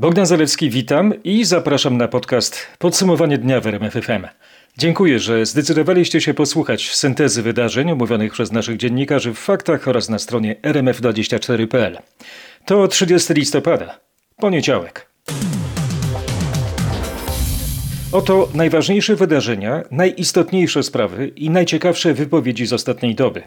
Bogdan Zalewski, witam i zapraszam na podcast Podsumowanie dnia w RMFFM. Dziękuję, że zdecydowaliście się posłuchać syntezy wydarzeń omówionych przez naszych dziennikarzy w faktach oraz na stronie rmf24.pl. To 30 listopada, poniedziałek. Oto najważniejsze wydarzenia, najistotniejsze sprawy i najciekawsze wypowiedzi z ostatniej doby.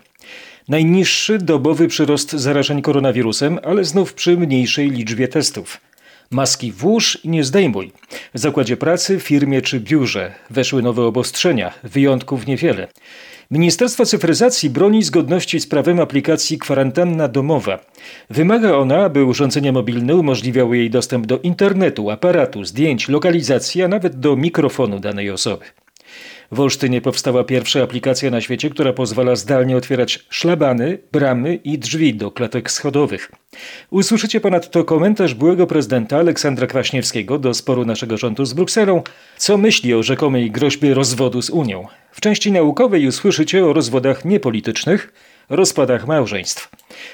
Najniższy dobowy przyrost zarażeń koronawirusem, ale znów przy mniejszej liczbie testów. Maski włóż i nie zdejmuj. W zakładzie pracy, firmie czy biurze weszły nowe obostrzenia, wyjątków niewiele. Ministerstwo Cyfryzacji broni zgodności z prawem aplikacji kwarantanna domowa. Wymaga ona, aby urządzenia mobilne umożliwiały jej dostęp do internetu, aparatu, zdjęć, lokalizacji, a nawet do mikrofonu danej osoby. W Olsztynie powstała pierwsza aplikacja na świecie, która pozwala zdalnie otwierać szlabany, bramy i drzwi do klatek schodowych. Usłyszycie ponadto komentarz byłego prezydenta Aleksandra Kwaśniewskiego do sporu naszego rządu z Brukselą, co myśli o rzekomej groźbie rozwodu z Unią. W części naukowej usłyszycie o rozwodach niepolitycznych, rozpadach małżeństw.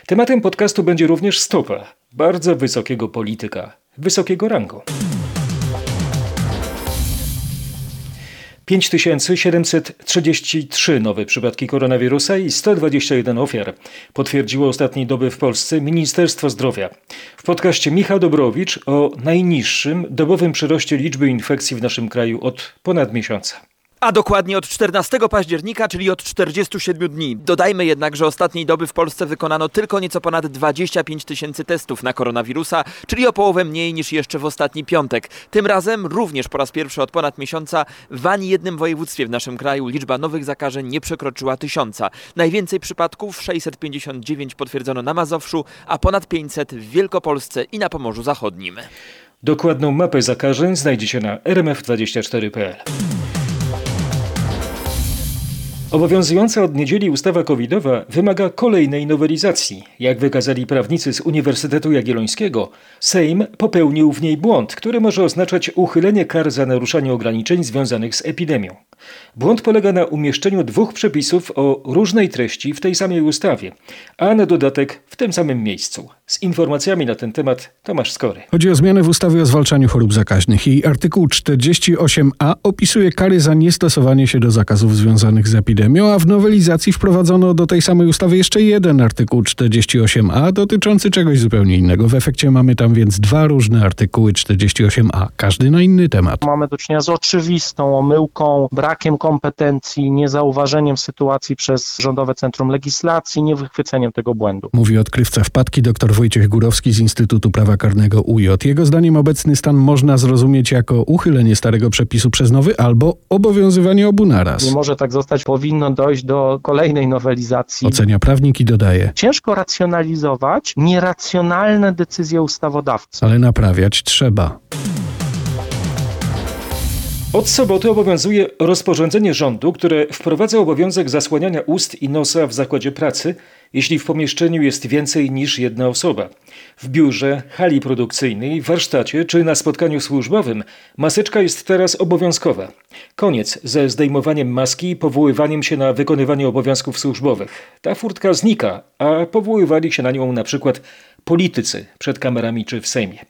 Tematem podcastu będzie również stopa bardzo wysokiego polityka, wysokiego rangu. 5733 nowe przypadki koronawirusa i 121 ofiar potwierdziło ostatniej doby w Polsce Ministerstwo Zdrowia. W podcaście Michał Dobrowicz o najniższym dobowym przyroście liczby infekcji w naszym kraju od ponad miesiąca. A dokładnie od 14 października, czyli od 47 dni. Dodajmy jednak, że ostatniej doby w Polsce wykonano tylko nieco ponad 25 tysięcy testów na koronawirusa, czyli o połowę mniej niż jeszcze w ostatni piątek. Tym razem również po raz pierwszy od ponad miesiąca w ani jednym województwie w naszym kraju liczba nowych zakażeń nie przekroczyła tysiąca. Najwięcej przypadków 659 potwierdzono na Mazowszu, a ponad 500 w Wielkopolsce i na Pomorzu Zachodnim. Dokładną mapę zakażeń znajdziecie na rmf24.pl. Obowiązująca od niedzieli ustawa covidowa wymaga kolejnej nowelizacji. Jak wykazali prawnicy z Uniwersytetu Jagiellońskiego, Sejm popełnił w niej błąd, który może oznaczać uchylenie kar za naruszanie ograniczeń związanych z epidemią. Błąd polega na umieszczeniu dwóch przepisów o różnej treści w tej samej ustawie, a na dodatek w tym samym miejscu. Z informacjami na ten temat Tomasz Skory. Chodzi o zmianę w ustawie o zwalczaniu chorób zakaźnych. Jej artykuł 48a opisuje kary za niestosowanie się do zakazów związanych z epidemią, a w nowelizacji wprowadzono do tej samej ustawy jeszcze jeden artykuł 48a dotyczący czegoś zupełnie innego. W efekcie mamy tam więc dwa różne artykuły 48a, każdy na inny temat. Mamy do czynienia z oczywistą omyłką, brakiem kompetencji, niezauważeniem sytuacji przez Rządowe Centrum Legislacji, niewychwyceniem tego błędu. Mówi odkrywca wpadki dr Wojciech Górowski z Instytutu Prawa Karnego UJ. Jego zdaniem obecny stan można zrozumieć jako uchylenie starego przepisu przez nowy albo obowiązywanie obu naraz. Nie może tak zostać, powinno dojść do kolejnej nowelizacji. Ocenia prawnik i dodaje. Ciężko racjonalizować nieracjonalne decyzje ustawodawcy. Ale naprawiać trzeba. Od soboty obowiązuje rozporządzenie rządu, które wprowadza obowiązek zasłaniania ust i nosa w zakładzie pracy, jeśli w pomieszczeniu jest więcej niż jedna osoba. W biurze, hali produkcyjnej, warsztacie czy na spotkaniu służbowym maseczka jest teraz obowiązkowa. Koniec ze zdejmowaniem maski i powoływaniem się na wykonywanie obowiązków służbowych. Ta furtka znika, a powoływali się na nią na przykład politycy przed kamerami czy w Sejmie.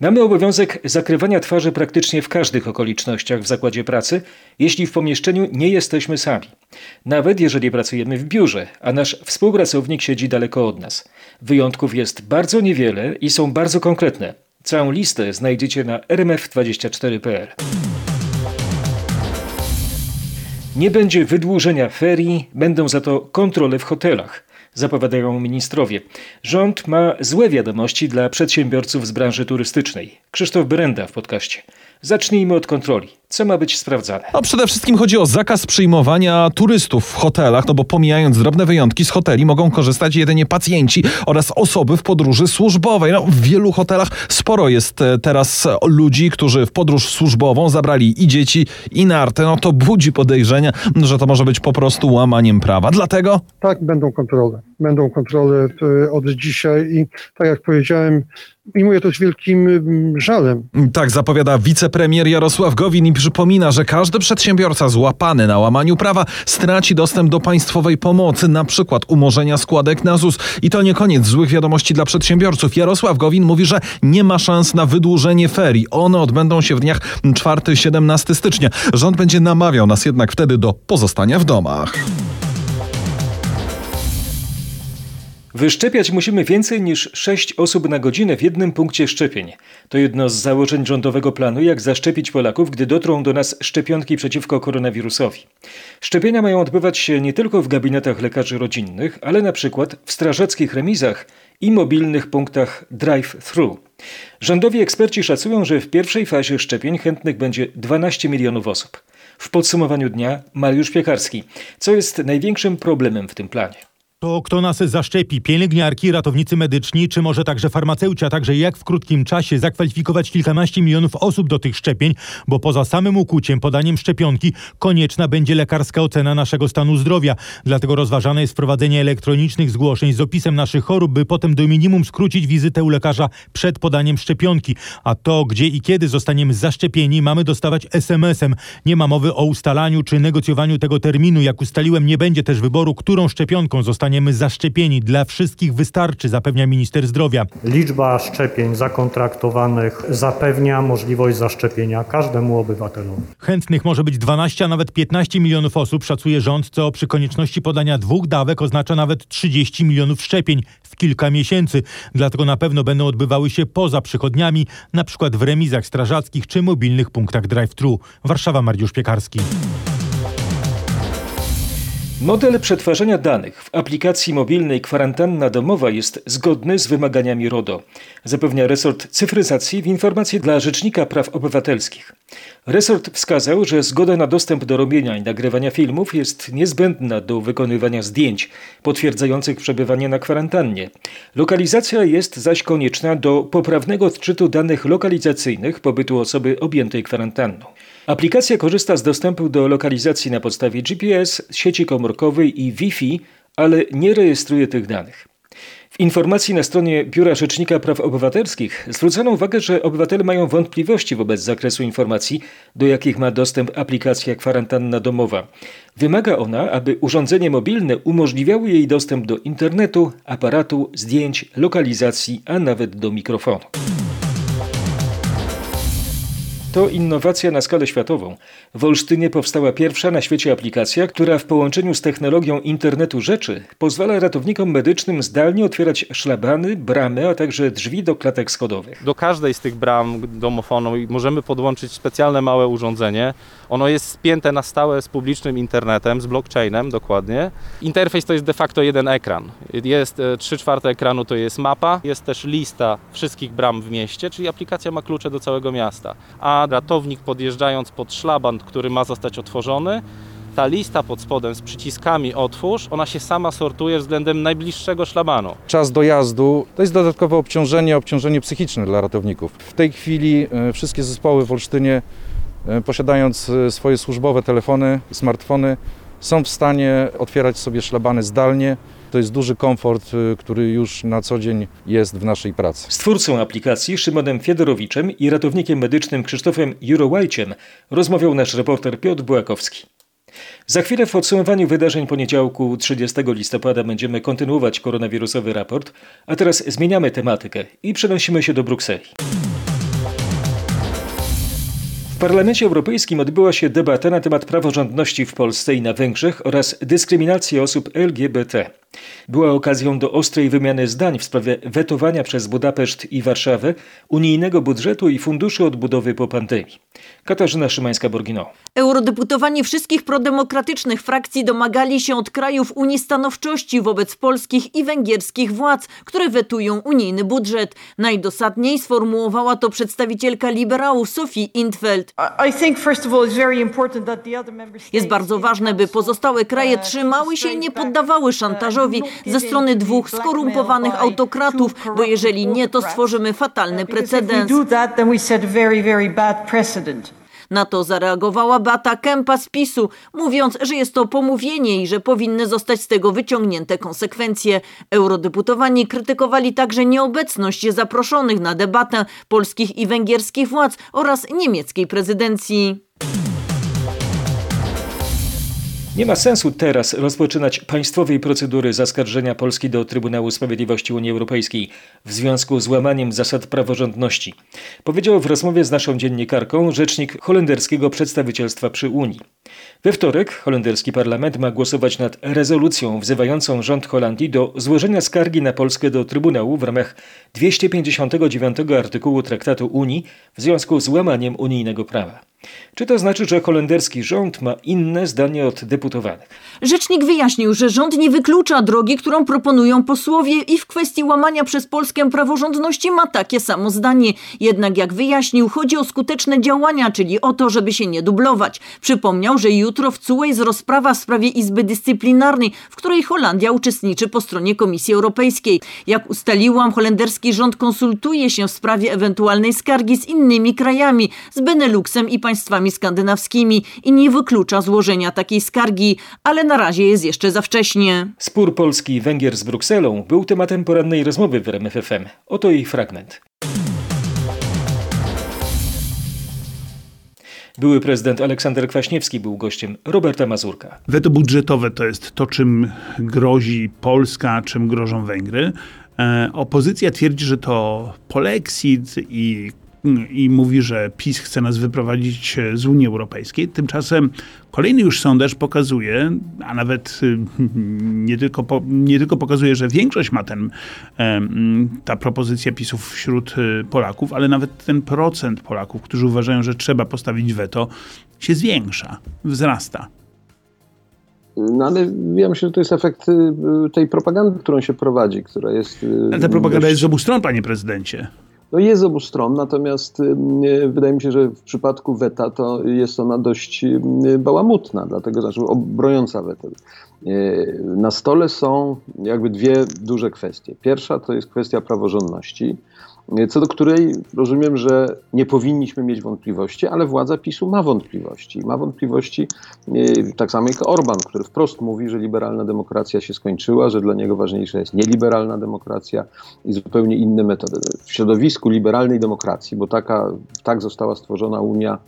Mamy obowiązek zakrywania twarzy praktycznie w każdych okolicznościach w zakładzie pracy, jeśli w pomieszczeniu nie jesteśmy sami. Nawet jeżeli pracujemy w biurze, a nasz współpracownik siedzi daleko od nas. Wyjątków jest bardzo niewiele i są bardzo konkretne. Całą listę znajdziecie na rmf24.pl. Nie będzie wydłużenia ferii, będą za to kontrole w hotelach zapowiadają ministrowie. Rząd ma złe wiadomości dla przedsiębiorców z branży turystycznej. Krzysztof Brenda w podcaście. Zacznijmy od kontroli. Co ma być sprawdzane? No przede wszystkim chodzi o zakaz przyjmowania turystów w hotelach, no bo pomijając drobne wyjątki, z hoteli mogą korzystać jedynie pacjenci oraz osoby w podróży służbowej. No, w wielu hotelach sporo jest e, teraz ludzi, którzy w podróż służbową zabrali i dzieci, i narty. No to budzi podejrzenia, że to może być po prostu łamaniem prawa. Dlatego Tak, będą kontrole. Będą kontrole e, od dzisiaj i tak jak powiedziałem, Mimo to z wielkim mm, żalem. Tak zapowiada wicepremier Jarosław Gowin i przypomina, że każdy przedsiębiorca złapany na łamaniu prawa straci dostęp do państwowej pomocy, na przykład umorzenia składek na ZUS. I to nie koniec złych wiadomości dla przedsiębiorców. Jarosław Gowin mówi, że nie ma szans na wydłużenie ferii. One odbędą się w dniach 4-17 stycznia. Rząd będzie namawiał nas jednak wtedy do pozostania w domach. Wyszczepiać musimy więcej niż 6 osób na godzinę w jednym punkcie szczepień. To jedno z założeń rządowego planu, jak zaszczepić Polaków, gdy dotrą do nas szczepionki przeciwko koronawirusowi. Szczepienia mają odbywać się nie tylko w gabinetach lekarzy rodzinnych, ale na przykład w strażackich remizach i mobilnych punktach drive-thru. Rządowi eksperci szacują, że w pierwszej fazie szczepień chętnych będzie 12 milionów osób. W podsumowaniu dnia Mariusz Piekarski. Co jest największym problemem w tym planie? To kto nas zaszczepi? Pielęgniarki, ratownicy medyczni, czy może także farmaceuci, a także jak w krótkim czasie zakwalifikować kilkanaście milionów osób do tych szczepień, bo poza samym ukuciem, podaniem szczepionki, konieczna będzie lekarska ocena naszego stanu zdrowia. Dlatego rozważane jest wprowadzenie elektronicznych zgłoszeń z opisem naszych chorób, by potem do minimum skrócić wizytę u lekarza przed podaniem szczepionki. A to, gdzie i kiedy zostaniemy zaszczepieni, mamy dostawać SMS-em. Nie ma mowy o ustalaniu czy negocjowaniu tego terminu. Jak ustaliłem, nie będzie też wyboru, którą szczepionką zostanie zostaniemy zaszczepieni. Dla wszystkich wystarczy, zapewnia minister zdrowia. Liczba szczepień zakontraktowanych zapewnia możliwość zaszczepienia każdemu obywatelowi. Chętnych może być 12, a nawet 15 milionów osób, szacuje rząd, co przy konieczności podania dwóch dawek oznacza nawet 30 milionów szczepień w kilka miesięcy. Dlatego na pewno będą odbywały się poza przychodniami, na przykład w remizach strażackich czy mobilnych punktach drive-thru. Warszawa, Mariusz Piekarski. Model przetwarzania danych w aplikacji mobilnej kwarantanna domowa jest zgodny z wymaganiami RODO, zapewnia resort cyfryzacji w informacji dla Rzecznika Praw Obywatelskich. Resort wskazał, że zgoda na dostęp do robienia i nagrywania filmów jest niezbędna do wykonywania zdjęć potwierdzających przebywanie na kwarantannie. Lokalizacja jest zaś konieczna do poprawnego odczytu danych lokalizacyjnych pobytu osoby objętej kwarantanną. Aplikacja korzysta z dostępu do lokalizacji na podstawie GPS, sieci komórkowej i Wi-Fi, ale nie rejestruje tych danych. W informacji na stronie Biura Rzecznika Praw Obywatelskich zwrócono uwagę, że obywatele mają wątpliwości wobec zakresu informacji, do jakich ma dostęp aplikacja kwarantanna domowa. Wymaga ona, aby urządzenie mobilne umożliwiało jej dostęp do internetu, aparatu, zdjęć, lokalizacji, a nawet do mikrofonu. To innowacja na skalę światową. W Olsztynie powstała pierwsza na świecie aplikacja, która w połączeniu z technologią internetu rzeczy pozwala ratownikom medycznym zdalnie otwierać szlabany, bramy, a także drzwi do klatek schodowych. Do każdej z tych bram domofonu możemy podłączyć specjalne małe urządzenie. Ono jest spięte na stałe z publicznym internetem, z blockchainem dokładnie. Interfejs to jest de facto jeden ekran. Jest 3 czwarte ekranu to jest mapa, jest też lista wszystkich bram w mieście, czyli aplikacja ma klucze do całego miasta. A ratownik podjeżdżając pod szlaban, który ma zostać otworzony, ta lista pod spodem z przyciskami otwórz, ona się sama sortuje względem najbliższego szlabanu. Czas dojazdu to jest dodatkowe obciążenie, obciążenie psychiczne dla ratowników. W tej chwili e, wszystkie zespoły w Olsztynie, e, posiadając e, swoje służbowe telefony, smartfony, są w stanie otwierać sobie szlabany zdalnie. To jest duży komfort, y, który już na co dzień jest w naszej pracy. Z twórcą aplikacji Szymonem Fiedorowiczem i ratownikiem medycznym Krzysztofem Jurołajciem rozmawiał nasz reporter Piotr Błakowski. Za chwilę w podsumowaniu wydarzeń poniedziałku 30 listopada będziemy kontynuować koronawirusowy raport, a teraz zmieniamy tematykę i przenosimy się do Brukseli. Parlamencie Europejskim odbyła się debata na temat praworządności w Polsce i na Węgrzech oraz dyskryminacji osób LGBT. Była okazją do ostrej wymiany zdań w sprawie wetowania przez Budapeszt i Warszawę unijnego budżetu i funduszy odbudowy po pandemii. Katarzyna Szymańska-Borgino. Eurodeputowani wszystkich prodemokratycznych frakcji domagali się od krajów Unii stanowczości wobec polskich i węgierskich władz, które wetują unijny budżet. Najdosadniej sformułowała to przedstawicielka liberałów Sophie Intfeld. Jest bardzo ważne, by pozostałe kraje trzymały się i nie poddawały szantażowi ze strony dwóch skorumpowanych autokratów, bo jeżeli nie, to stworzymy fatalny precedens. Na to zareagowała Beata Kępa z PiSu, mówiąc, że jest to pomówienie i że powinny zostać z tego wyciągnięte konsekwencje. Eurodeputowani krytykowali także nieobecność zaproszonych na debatę polskich i węgierskich władz oraz niemieckiej prezydencji. Nie ma sensu teraz rozpoczynać państwowej procedury zaskarżenia Polski do Trybunału Sprawiedliwości Unii Europejskiej w związku z łamaniem zasad praworządności, powiedział w rozmowie z naszą dziennikarką rzecznik holenderskiego przedstawicielstwa przy Unii. We wtorek holenderski parlament ma głosować nad rezolucją wzywającą rząd Holandii do złożenia skargi na Polskę do Trybunału w ramach 259 artykułu Traktatu Unii w związku z łamaniem unijnego prawa. Czy to znaczy, że holenderski rząd ma inne zdanie od deputowanych? Rzecznik wyjaśnił, że rząd nie wyklucza drogi, którą proponują posłowie i w kwestii łamania przez Polskę praworządności ma takie samo zdanie. Jednak jak wyjaśnił, chodzi o skuteczne działania, czyli o to, żeby się nie dublować. Przypomniał, że jutro w CUE jest rozprawa w sprawie Izby Dyscyplinarnej, w której Holandia uczestniczy po stronie Komisji Europejskiej. Jak ustaliłam, holenderski rząd konsultuje się w sprawie ewentualnej skargi z innymi krajami, z Beneluxem i państwami skandynawskimi i nie wyklucza złożenia takiej skargi, ale na razie jest jeszcze za wcześnie. Spór Polski i Węgier z Brukselą był tematem porannej rozmowy w RMFFM. Oto jej fragment. Były prezydent Aleksander Kwaśniewski był gościem Roberta Mazurka. Weto budżetowe to jest to, czym grozi Polska, czym grożą Węgry. E, opozycja twierdzi, że to polexit i i mówi, że PiS chce nas wyprowadzić z Unii Europejskiej. Tymczasem kolejny już sondaż pokazuje, a nawet nie tylko, nie tylko pokazuje, że większość ma ten, ta propozycja PiSów wśród Polaków, ale nawet ten procent Polaków, którzy uważają, że trzeba postawić weto, się zwiększa, wzrasta. No ale ja myślę, że to jest efekt tej propagandy, którą się prowadzi, która jest... Ale ta propaganda dość... jest z obu stron, panie prezydencie. No jest z obu stron, natomiast wydaje mi się, że w przypadku weta to jest ona dość bałamutna, dlatego znaczy obrojąca weta. Na stole są jakby dwie duże kwestie. Pierwsza to jest kwestia praworządności, co do której rozumiem, że nie powinniśmy mieć wątpliwości, ale władza PiSu ma wątpliwości. Ma wątpliwości tak samo jak Orban, który wprost mówi, że liberalna demokracja się skończyła, że dla niego ważniejsza jest nieliberalna demokracja i zupełnie inne metody. W środowisku liberalnej demokracji, bo taka, tak została stworzona Unia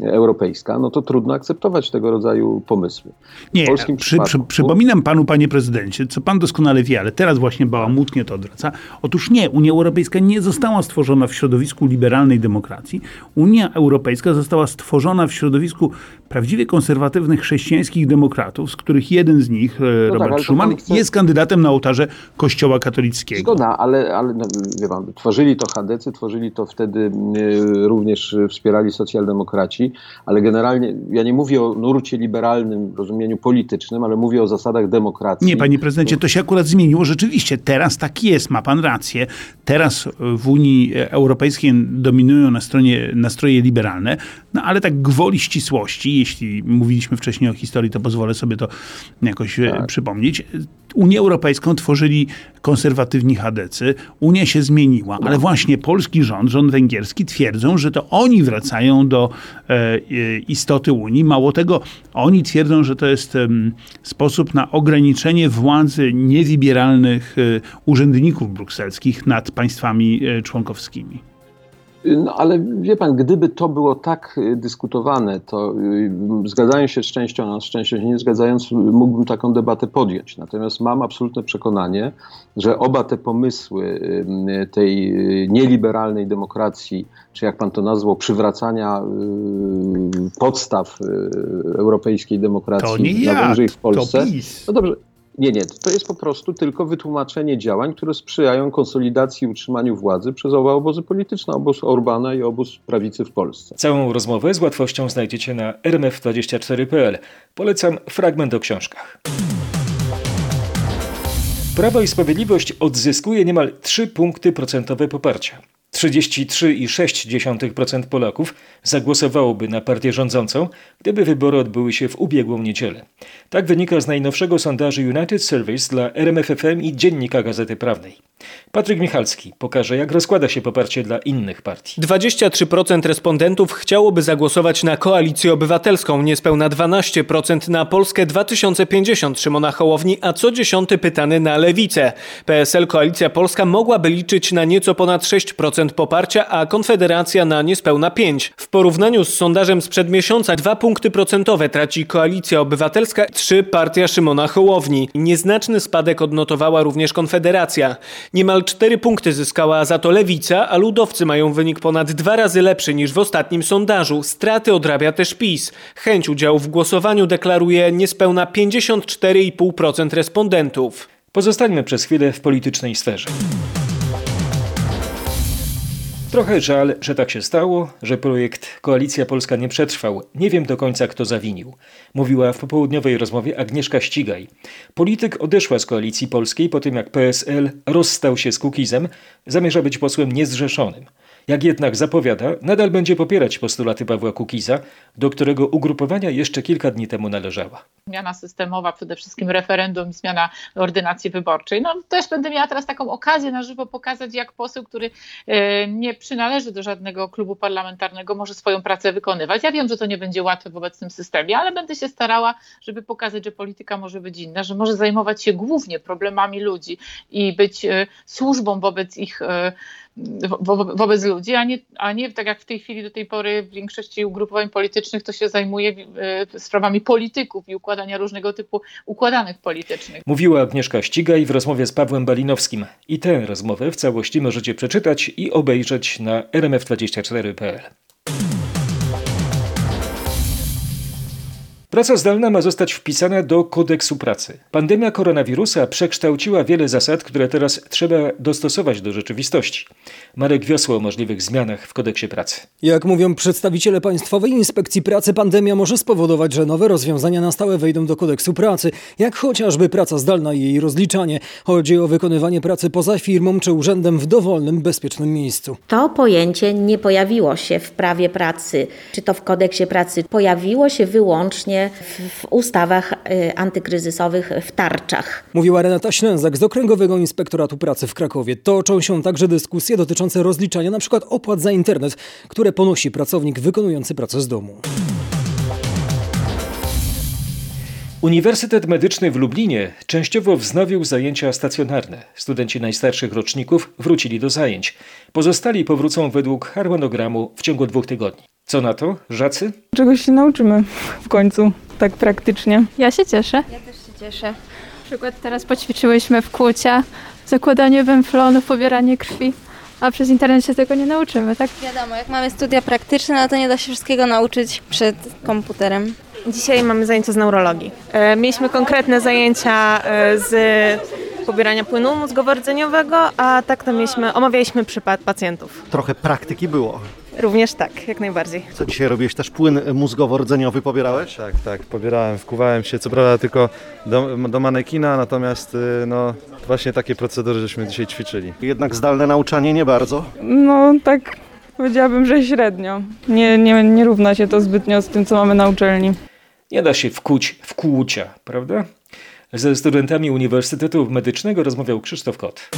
europejska, no to trudno akceptować tego rodzaju pomysły. Nie, przy, przy, przypominam panu, panie prezydencie, co pan doskonale wie, ale teraz właśnie bałamutnie to odwraca. Otóż nie, Unia Europejska nie została stworzona w środowisku liberalnej demokracji. Unia Europejska została stworzona w środowisku prawdziwie konserwatywnych chrześcijańskich demokratów, z których jeden z nich, no Robert tak, Schuman, chce... jest kandydatem na ołtarze Kościoła katolickiego. Zgoda, ale, ale no, wie pan, tworzyli to chadecy, tworzyli to wtedy y, również wspierali socjaldemokraci, ale generalnie ja nie mówię o nurcie liberalnym rozumieniu politycznym, ale mówię o zasadach demokracji. Nie, panie prezydencie, to się akurat zmieniło rzeczywiście. Teraz tak jest, ma pan rację. Teraz w Unii Europejskiej dominują na stronie nastroje liberalne, no ale tak gwoli ścisłości, jeśli mówiliśmy wcześniej o historii, to pozwolę sobie to jakoś e, tak. przypomnieć. Unię Europejską tworzyli konserwatywni chadecy. Unia się zmieniła, ale właśnie polski rząd, rząd węgierski twierdzą, że to oni wracają do e istoty Unii. Mało tego, oni twierdzą, że to jest e, sposób na ograniczenie władzy niewybieralnych e, urzędników brukselskich nad państwami e, członkowskimi. No ale wie pan, gdyby to było tak y, dyskutowane, to y, zgadzając się z częścią, a z częścią się nie zgadzając, mógłbym taką debatę podjąć. Natomiast mam absolutne przekonanie, że oba te pomysły y, tej nieliberalnej demokracji, czy jak pan to nazwał, przywracania podstaw europejskiej demokracji, to nie ja, w Polsce. To PiS. No dobrze, Nie, nie, to jest po prostu tylko wytłumaczenie działań, które sprzyjają konsolidacji i utrzymaniu władzy przez oba obozy polityczne, obóz Orbana i obóz prawicy w Polsce. Całą rozmowę z łatwością znajdziecie na rmf24.pl. Polecam fragment o książkach. Prawo i Sprawiedliwość odzyskuje niemal 3 punkty procentowe poparcia. 33,6% Polaków zagłosowałoby na partię rządzącą, gdyby wybory odbyły się w ubiegłą niedzielę. Tak wynika z najnowszego sondażu United Service dla RMFFM i Dziennika Gazety Prawnej. Patryk Michalski pokaże, jak rozkłada się poparcie dla innych partii. 23% respondentów chciałoby zagłosować na Koalicję Obywatelską, niespełna 12% na Polskę 2050 Szymona Hołowni, a co dziesiąty pytany na Lewicę. PSL Koalicja Polska mogłaby liczyć na nieco ponad 6% poparcia, a Konfederacja na niespełna 5%. W porównaniu z sondażem sprzed miesiąca 2 punkty procentowe traci Koalicja Obywatelska, 3 partia Szymona Hołowni. Nieznaczny spadek odnotowała również Konfederacja. Niemal 4 punkty zyskała za to Lewica, a ludowcy mają wynik ponad dwa razy lepszy niż w ostatnim sondażu. Straty odrabia też PiS. Chęć udziału w głosowaniu deklaruje niespełna 54,5% respondentów. Pozostańmy przez chwilę w politycznej sferze. Trochę żal, że tak się stało, że projekt Koalicja Polska nie przetrwał. Nie wiem do końca, kto zawinił. Mówiła w popołudniowej rozmowie Agnieszka Ścigaj. Polityk odeszła z Koalicji Polskiej po tym, jak PSL rozstał się z Kukizem, zamierza być posłem niezrzeszonym. Jak jednak zapowiada, nadal będzie popierać postulaty Pawła Kukiza, do którego ugrupowania jeszcze kilka dni temu należała. Zmiana systemowa, przede wszystkim referendum i zmiana ordynacji wyborczej. No też będę miała teraz taką okazję na żywo pokazać, jak poseł, który e, nie przynależy do żadnego klubu parlamentarnego, może swoją pracę wykonywać. Ja wiem, że to nie będzie łatwe w obecnym systemie, ale będę się starała, żeby pokazać, że polityka może być inna, że może zajmować się głównie problemami ludzi i być e, służbą wobec ich e, wo wobec ludzi, a nie, a nie tak jak w tej chwili do tej pory w większości ugrupowań politycznych to się zajmuje e, sprawami polityków i układania różnego typu układanych politycznych. Mówiła Agnieszka Ścigaj w rozmowie z Pawłem Balinowskim. I tę rozmowę w całości możecie przeczytać i obejrzeć na rmf24.pl. Praca zdalna ma zostać wpisana do kodeksu pracy. Pandemia koronawirusa przekształciła wiele zasad, które teraz trzeba dostosować do rzeczywistości. Marek Wiosło o możliwych zmianach w kodeksie pracy. Jak mówią przedstawiciele Państwowej Inspekcji Pracy, pandemia może spowodować, że nowe rozwiązania na stałe wejdą do kodeksu pracy, jak chociażby praca zdalna i jej rozliczanie. Chodzi o wykonywanie pracy poza firmą czy urzędem w dowolnym, bezpiecznym miejscu. To pojęcie nie pojawiło się w prawie pracy, czy to w kodeksie pracy. Pojawiło się wyłącznie w, w ustawach y, antykryzysowych, w tarczach. Mówiła Renata Ślęzak z Okręgowego Inspektoratu Pracy w Krakowie. Toczą się także dyskusje dotyczące rozliczania np. opłat za internet, które ponosi pracownik wykonujący pracę z domu. Uniwersytet Medyczny w Lublinie częściowo wznowił zajęcia stacjonarne. Studenci najstarszych roczników wrócili do zajęć. Pozostali powrócą według harmonogramu w ciągu dwóch tygodni. Co na to, żacy? Czegoś się nauczymy w końcu, tak praktycznie. Ja się cieszę. Ja też się cieszę. Na przykład teraz poćwiczyłyśmy w kłucia, zakładanie węflonów, pobieranie krwi, a przez internet się tego nie nauczymy, tak? Wiadomo, jak mamy studia praktyczne, no to nie da się wszystkiego nauczyć przed komputerem. Dzisiaj mamy zajęcia z neurologii. E, mieliśmy konkretne zajęcia e, z pobierania płynu mózgowo-rdzeniowego, a tak to mieliśmy, omawialiśmy przypad pacjentów. Trochę praktyki było. Również tak, jak najbardziej. Co dzisiaj robiłeś? Też płyn mózgowo-rdzeniowy pobierałeś? Tak, tak, pobierałem, wkuwałem się, co prawda tylko do, do manekina, natomiast y, no, właśnie takie procedury żeśmy dzisiaj ćwiczyli. Jednak zdalne nauczanie nie bardzo? No tak powiedziałabym, że średnio. Nie, nie, nie równa się to zbytnio z tym, co mamy na uczelni. Nie da się wkuć w kłucia, prawda? Ze studentami Uniwersytetu Medycznego rozmawiał Krzysztof Kot.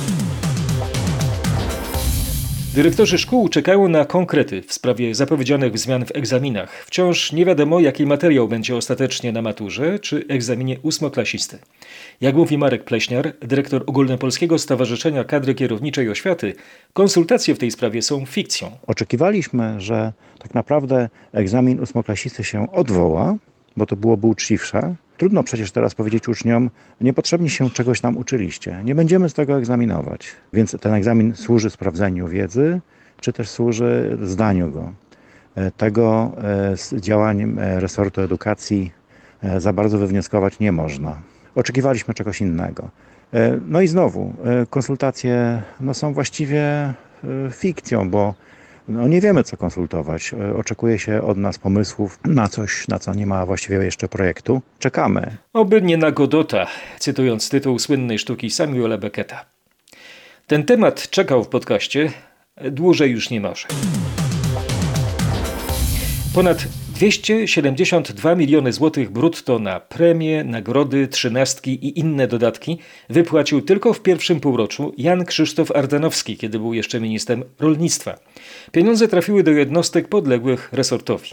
Dyrektorzy szkół czekają na konkrety w sprawie zapowiedzianych zmian w egzaminach. Wciąż nie wiadomo, jaki materiał będzie ostatecznie na maturze czy egzaminie ósmoklasisty. Jak mówi Marek Pleśniar, dyrektor Ogólnopolskiego Stowarzyszenia Kadry Kierowniczej Oświaty, konsultacje w tej sprawie są fikcją. Oczekiwaliśmy, że tak naprawdę egzamin ósmoklasisty się odwoła, bo to byłoby uczciwsze. Trudno przecież teraz powiedzieć uczniom, niepotrzebnie się czegoś tam uczyliście, nie będziemy z tego egzaminować. Więc ten egzamin służy sprawdzeniu wiedzy, czy też służy zdaniu go. Tego z działaniem resortu edukacji za bardzo wywnioskować nie można. Oczekiwaliśmy czegoś innego. E, No i znowu, e, konsultacje no, są właściwie e, fikcją, bo no, nie wiemy, co konsultować. E, Oczekuje się od nas pomysłów na coś, na co nie ma właściwie jeszcze projektu. Czekamy. Oby nie na Godota, cytując tytuł słynnej sztuki Samuela Becketa. Ten temat czekał w podcaście, dłużej już nie może. Ponad 272 miliony złotych brutto na premie, nagrody, trzynastki i inne dodatki wypłacił tylko w pierwszym półroczu Jan Krzysztof Ardanowski, kiedy był jeszcze ministrem rolnictwa. Pieniądze trafiły do jednostek podległych resortowi.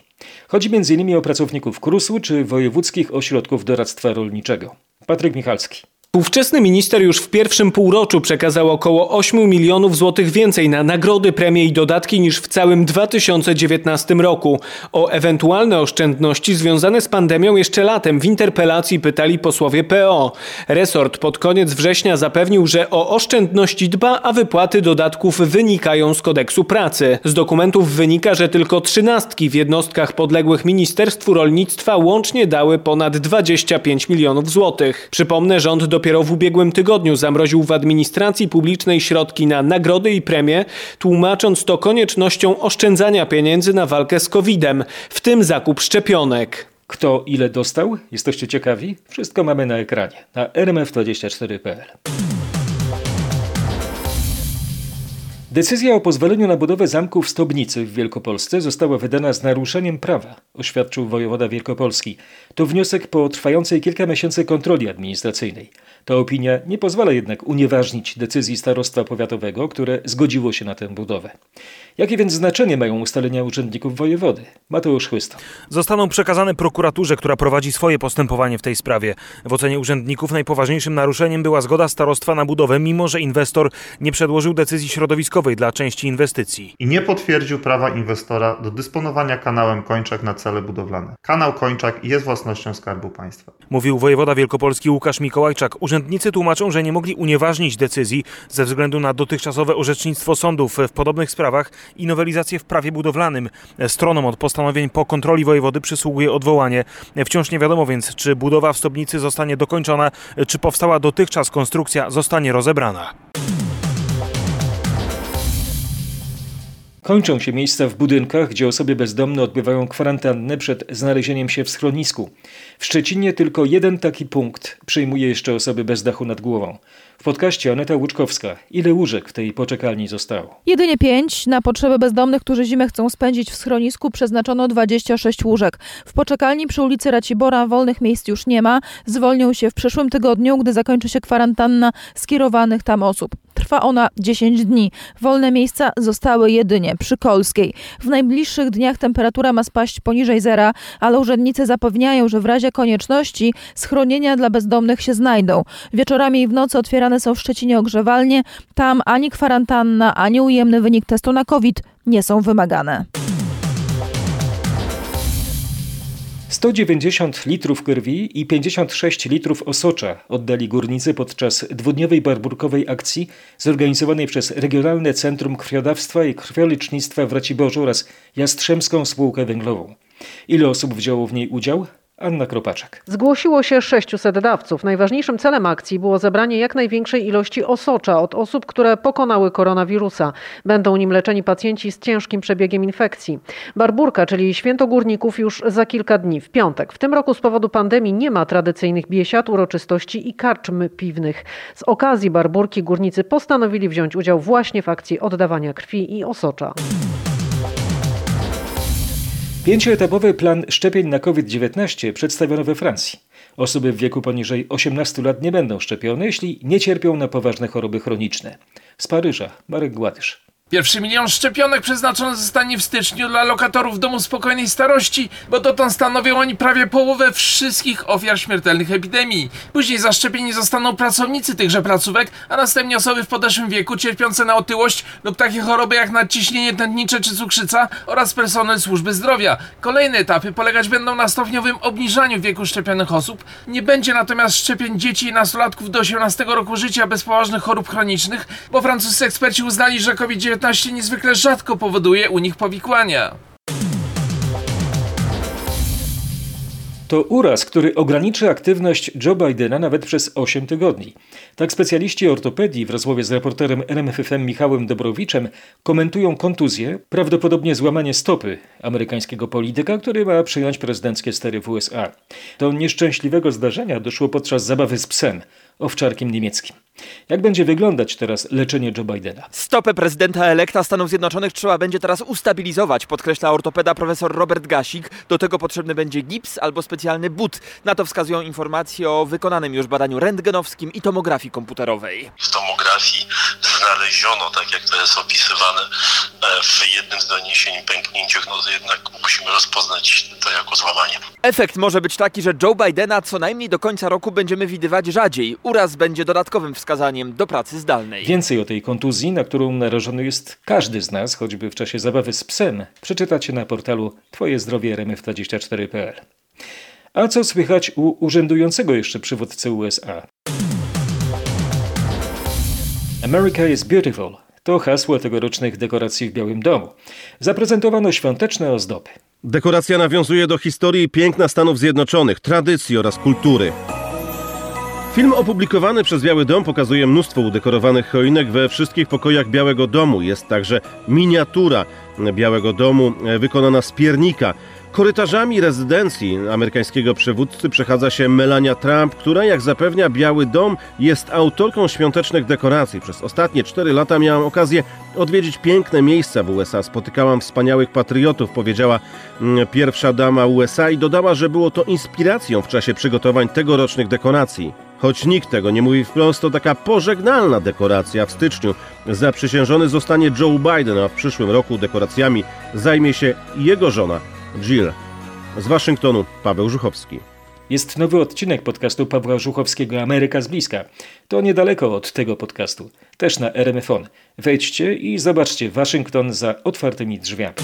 Chodzi m.in. o pracowników KRUS-u czy wojewódzkich ośrodków doradztwa rolniczego. Patryk Michalski. Ówczesny minister już w pierwszym półroczu przekazał około 8 milionów złotych więcej na nagrody, premie i dodatki niż w całym 2019 roku. O ewentualne oszczędności związane z pandemią jeszcze latem w interpelacji pytali posłowie PO. Resort pod koniec września zapewnił, że o oszczędności dba, a wypłaty dodatków wynikają z kodeksu pracy. Z dokumentów wynika, że tylko trzynastki w jednostkach podległych Ministerstwu Rolnictwa łącznie dały ponad 25 milionów złotych. Przypomnę, rząd dopiero w ubiegłym tygodniu zamroził w administracji publicznej środki na nagrody i premie, tłumacząc to koniecznością oszczędzania pieniędzy na walkę z COVID-em, w tym zakup szczepionek. Kto ile dostał? Jesteście ciekawi? Wszystko mamy na ekranie na rmf24.pl. Decyzja o pozwoleniu na budowę zamku w Stobnicy w Wielkopolsce została wydana z naruszeniem prawa, oświadczył wojewoda Wielkopolski. To wniosek po trwającej kilka miesięcy kontroli administracyjnej. Ta opinia nie pozwala jednak unieważnić decyzji starostwa powiatowego, które zgodziło się na tę budowę. Jakie więc znaczenie mają ustalenia urzędników wojewody? Mateusz Chłysta. Zostaną przekazane prokuraturze, która prowadzi swoje postępowanie w tej sprawie. W ocenie urzędników najpoważniejszym naruszeniem była zgoda starostwa na budowę, mimo że inwestor nie przedłożył decyzji środowiskowej dla części inwestycji. i nie potwierdził prawa inwestora do dysponowania kanałem Kończak na cele budowlane. Kanał Kończak jest własnością Skarbu Państwa. Mówił wojewoda wielkopolski Łukasz Mikołajczak. Urzędnicy tłumaczą, że nie mogli unieważnić decyzji ze względu na dotychczasowe orzecznictwo sądów w podobnych sprawach i nowelizację w prawie budowlanym. Stronom od postanowień po kontroli wojewody przysługuje odwołanie. Wciąż nie wiadomo więc, czy budowa w Stobnicy zostanie dokończona, czy powstała dotychczas konstrukcja zostanie rozebrana. Kończą się miejsca w budynkach, gdzie osoby bezdomne odbywają kwarantannę przed znalezieniem się w schronisku. W Szczecinie tylko jeden taki punkt przyjmuje jeszcze osoby bez dachu nad głową. W podcaście Aneta Łuczkowska. Ile łóżek w tej poczekalni zostało? Jedynie 5. Na potrzeby bezdomnych, którzy zimę chcą spędzić w schronisku, przeznaczono 26 łóżek. W poczekalni przy ulicy Racibora wolnych miejsc już nie ma. Zwolnią się w przyszłym tygodniu, gdy zakończy się kwarantanna skierowanych tam osób. Trwa ona 10 dni. Wolne miejsca zostały jedynie przy Kolskiej. W najbliższych dniach temperatura ma spaść poniżej zera, ale urzędnicy zapewniają, że w razie konieczności schronienia dla bezdomnych się znajdą. Wieczorami i w nocy otwierane są w Szczecinie ogrzewalnie. Tam ani kwarantanna, ani ujemny wynik testu na COVID nie są wymagane. 190 litrów krwi i 56 litrów osocza oddali górnicy podczas dwudniowej barburkowej akcji zorganizowanej przez Regionalne Centrum Krwiodawstwa i Krwiolecznictwa w Raciborzu oraz Jastrzębską Spółkę Węglową. Ile osób wzięło w niej udział? Anna Kropaczek. Zgłosiło się 600 dawców. Najważniejszym celem akcji było zebranie jak największej ilości osocza od osób, które pokonały koronawirusa. Będą nim leczeni pacjenci z ciężkim przebiegiem infekcji. Barburka, czyli święto górników już za kilka dni, w piątek. W tym roku z powodu pandemii nie ma tradycyjnych biesiad, uroczystości i karczm piwnych. Z okazji barburki górnicy postanowili wziąć udział właśnie w akcji oddawania krwi i osocza. Pięcioetapowy plan szczepień na COVID-19 przedstawiono we Francji. Osoby w wieku poniżej 18 lat nie będą szczepione, jeśli nie cierpią na poważne choroby chroniczne. Z Paryża Marek Gładysz. Pierwszy milion szczepionek przeznaczony zostanie w styczniu dla lokatorów domu spokojnej starości, bo dotąd stanowią oni prawie połowę wszystkich ofiar śmiertelnych epidemii. Później zaszczepieni zostaną pracownicy tychże placówek, a następnie osoby w podeszłym wieku cierpiące na otyłość lub takie choroby jak nadciśnienie tętnicze czy cukrzyca oraz personel służby zdrowia. Kolejne etapy polegać będą na stopniowym obniżaniu wieku szczepionych osób. Nie będzie natomiast szczepień dzieci i nastolatków do 18 roku życia bez poważnych chorób chronicznych, bo francuscy eksperci uznali, że COVID-19 niezwykle rzadko powoduje u nich powikłania. To uraz, który ograniczy aktywność Joe Bidena nawet przez 8 tygodni. Tak specjaliści ortopedii w rozmowie z reporterem RMFFM Michałem Dobrowiczem komentują kontuzję, prawdopodobnie złamanie stopy amerykańskiego polityka, który ma przyjąć prezydenckie stery w USA. Do nieszczęśliwego zdarzenia doszło podczas zabawy z psem, owczarkiem niemieckim. Jak będzie wyglądać teraz leczenie Joe Bidena? Stopę prezydenta elekta Stanów Zjednoczonych trzeba będzie teraz ustabilizować, podkreśla ortopeda profesor Robert Gasik. Do tego potrzebny będzie gips albo specjalny but. Na to wskazują informacje o wykonanym już badaniu rentgenowskim i tomografii komputerowej. W tomografii znaleziono, tak jak to jest opisywane e, w jednym z doniesień pęknięciach, no to jednak musimy rozpoznać to jako złamanie. Efekt może być taki, że Joe Bidena co najmniej do końca roku będziemy widywać rzadziej. Uraz będzie dodatkowym wskazaniem do pracy zdalnej. Więcej o tej kontuzji, na którą narażony jest każdy z nas, choćby w czasie zabawy z psem, przeczytacie na portalu twojezdrowie rmf24.pl. A co słychać u urzędującego jeszcze przywódcy USA? America is beautiful to hasło tegorocznych dekoracji w Białym Domu. Zaprezentowano świąteczne ozdoby. Dekoracja nawiązuje do historii piękna Stanów Zjednoczonych, tradycji oraz kultury. Film opublikowany przez Biały Dom pokazuje mnóstwo udekorowanych choinek we wszystkich pokojach Białego Domu. Jest także miniatura Białego Domu e, wykonana z piernika. Korytarzami rezydencji amerykańskiego przywódcy przechadza się Melania Trump, która, jak zapewnia Biały Dom, jest autorką świątecznych dekoracji. Przez ostatnie cztery lata miałam okazję odwiedzić piękne miejsca w USA. Spotykałam wspaniałych patriotów, powiedziała mm, pierwsza dama USA i dodała, że było to inspiracją w czasie przygotowań tegorocznych dekoracji. Choć nikt tego nie mówi wprost, to taka pożegnalna dekoracja w styczniu. Zaprzysiężony zostanie Joe Biden, a w przyszłym roku dekoracjami zajmie się jego żona Jill. Z Waszyngtonu Paweł Żuchowski. Jest nowy odcinek podcastu Pawła Żuchowskiego Ameryka z bliska. To niedaleko od tego podcastu, też na RMFON. Wejdźcie i zobaczcie Waszyngton za otwartymi drzwiami.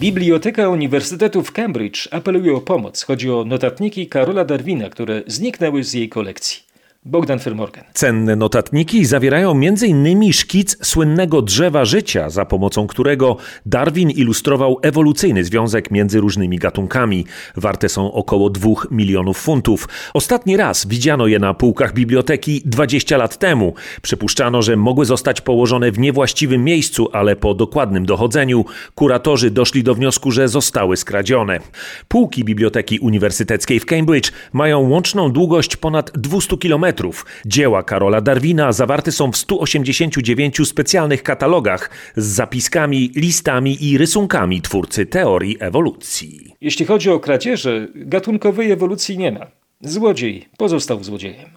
Biblioteka Uniwersytetu w Cambridge apeluje o pomoc. Chodzi o notatniki Karola Darwina, które zniknęły z jej kolekcji. Bogdan Fermorgan. Cenne notatniki zawierają m.in. szkic słynnego drzewa życia, za pomocą którego Darwin ilustrował ewolucyjny związek między różnymi gatunkami. Warte są około 2 milionów funtów. Ostatni raz widziano je na półkach biblioteki 20 lat temu. Przypuszczano, że mogły zostać położone w niewłaściwym miejscu, ale po dokładnym dochodzeniu kuratorzy doszli do wniosku, że zostały skradzione. Półki Biblioteki Uniwersyteckiej w Cambridge mają łączną długość ponad 200 km kilometrów. Dzieła Karola Darwina zawarte są w 189 specjalnych katalogach z zapiskami, listami i rysunkami twórcy teorii ewolucji. Jeśli chodzi o kradzieże, gatunkowej ewolucji nie ma. Złodziej pozostał złodziejem.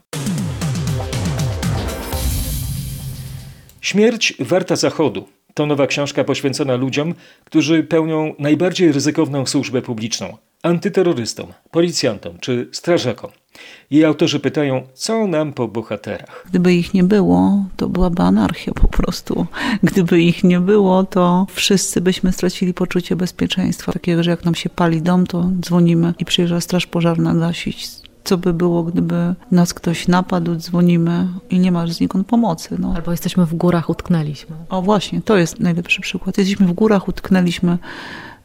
Śmierć warta zachodu. To nowa książka poświęcona ludziom, którzy pełnią najbardziej ryzykowną służbę publiczną antyterrorystom, policjantom czy strażakom. Jej autorzy pytają, co nam po bohaterach. Gdyby ich nie było, to byłaby anarchia po prostu. Gdyby ich nie było, to wszyscy byśmy stracili poczucie bezpieczeństwa. Takiego, że jak nam się pali dom, to dzwonimy i przyjeżdża straż pożarna gasić. Co by było, gdyby nas ktoś napadł, dzwonimy i nie ma znikąd pomocy. No. Albo jesteśmy w górach, utknęliśmy. O właśnie, to jest najlepszy przykład. Jesteśmy w górach, utknęliśmy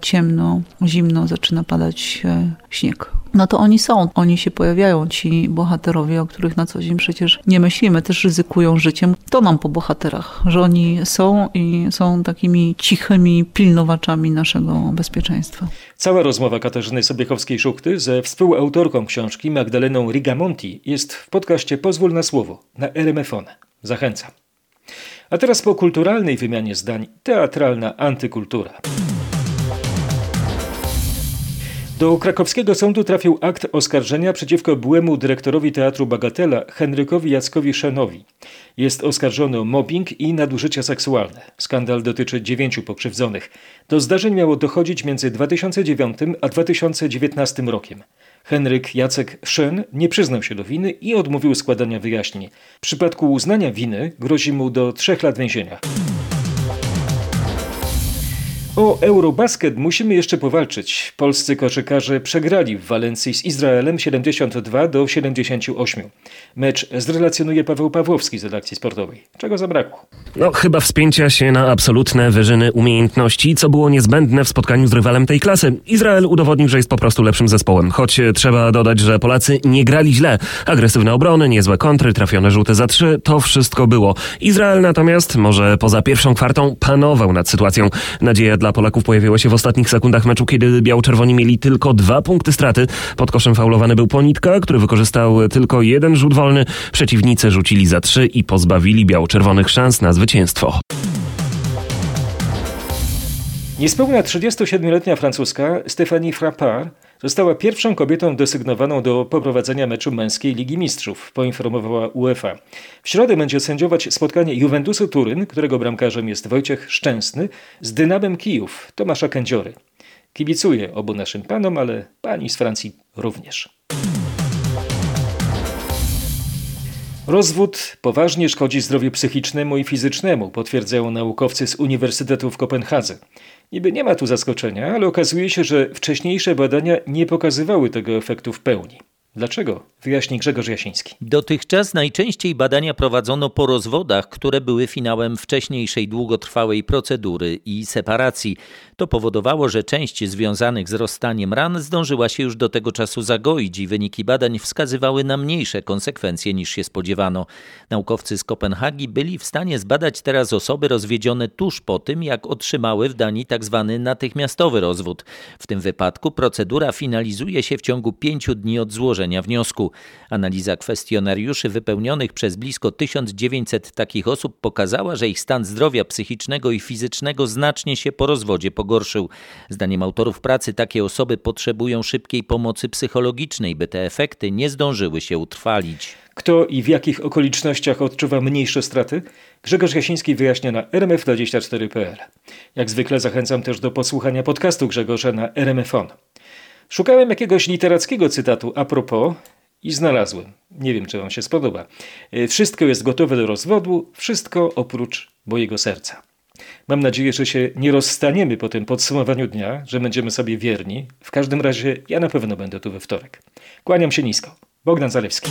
ciemno, zimno, zaczyna padać e, śnieg. No to oni są, oni się pojawiają, ci bohaterowie, o których na co dzień przecież nie myślimy, też ryzykują życiem. To nam po bohaterach, że oni są i są takimi cichymi pilnowaczami naszego bezpieczeństwa. Cała rozmowa Katarzyny Sobiechowskiej-Szuchty ze współautorką książki Magdaleną Rigamonti jest w podcaście Pozwól na słowo na RMFON. Zachęcam. A teraz po kulturalnej wymianie zdań teatralna antykultura. Do krakowskiego sądu trafił akt oskarżenia przeciwko byłemu dyrektorowi Teatru Bagatela Henrykowi Jackowi Szenowi. Jest oskarżony o mobbing i nadużycia seksualne. Skandal dotyczy dziewięciu pokrzywdzonych. Do zdarzeń miało dochodzić między 2009 a 2019 rokiem. Henryk Jacek Szen nie przyznał się do winy i odmówił składania wyjaśnień. W przypadku uznania winy grozi mu do trzech lat więzienia. O Eurobasket musimy jeszcze powalczyć. Polscy koszykarze przegrali w Walencji z Izraelem 72 do 78. Mecz zrelacjonuje Paweł Pawłowski z redakcji sportowej. Czego zabrakło? No, chyba wspięcia się na absolutne wyżyny umiejętności, co było niezbędne w spotkaniu z rywalem tej klasy. Izrael udowodnił, że jest po prostu lepszym zespołem. Choć trzeba dodać, że Polacy nie grali źle. Agresywne obrony, niezłe kontry, trafione rzuty za trzy, to wszystko było. Izrael natomiast, może poza pierwszą kwartą, panował nad sytuacją. Nadzieja dla Polaków pojawiła się w ostatnich sekundach meczu, kiedy biało-czerwoni mieli tylko dwa punkty straty. Pod koszem faulowany był Ponitka, który wykorzystał tylko jeden rzut wolny. Przeciwnicy rzucili za trzy i pozbawili biało-czerwonych szans na zwycięstwo. Niespełna 37-letnia francuska Stéphanie Frappard została pierwszą kobietą desygnowaną do poprowadzenia meczu męskiej Ligi Mistrzów, poinformowała UEFA. W środę będzie sędziować spotkanie Juventusu Turyn, którego bramkarzem jest Wojciech Szczęsny, z Dynamem Kijów Tomasza Kędziory. Kibicuję obu naszym panom, ale pani z Francji również. Rozwód poważnie szkodzi zdrowiu psychicznemu i fizycznemu, potwierdzają naukowcy z Uniwersytetu w Kopenhadze. Niby nie ma tu zaskoczenia, ale okazuje się, że wcześniejsze badania nie pokazywały tego efektu w pełni. Dlaczego? Wyjaśni Grzegorz Jasiński. Dotychczas najczęściej badania prowadzono po rozwodach, które były finałem wcześniejszej długotrwałej procedury i separacji. To powodowało, że część związanych z rozstaniem ran zdążyła się już do tego czasu zagoić i wyniki badań wskazywały na mniejsze konsekwencje niż się spodziewano. Naukowcy z Kopenhagi byli w stanie zbadać teraz osoby rozwiedzione tuż po tym, jak otrzymały w Danii tzw. Tak natychmiastowy rozwód. W tym wypadku procedura finalizuje się w ciągu pięciu dni od złożenia wniosku. Analiza kwestionariuszy wypełnionych przez blisko 1900 takich osób pokazała, że ich stan zdrowia psychicznego i fizycznego znacznie się po rozwodzie pogorszył. Zdaniem autorów pracy takie osoby potrzebują szybkiej pomocy psychologicznej, by te efekty nie zdążyły się utrwalić. Kto i w jakich okolicznościach odczuwa mniejsze straty? Grzegorz Jasiński wyjaśnia na rmf24.pl. Jak zwykle zachęcam też do posłuchania podcastu Grzegorza na RMFON. Szukałem jakiegoś literackiego cytatu a propos i znalazłem. Nie wiem, czy Wam się spodoba. E, wszystko jest gotowe do rozwodu, wszystko oprócz mojego serca. Mam nadzieję, że się nie rozstaniemy po tym podsumowaniu dnia, że będziemy sobie wierni. W każdym razie ja na pewno będę tu we wtorek. Kłaniam się nisko. Bogdan Zalewski.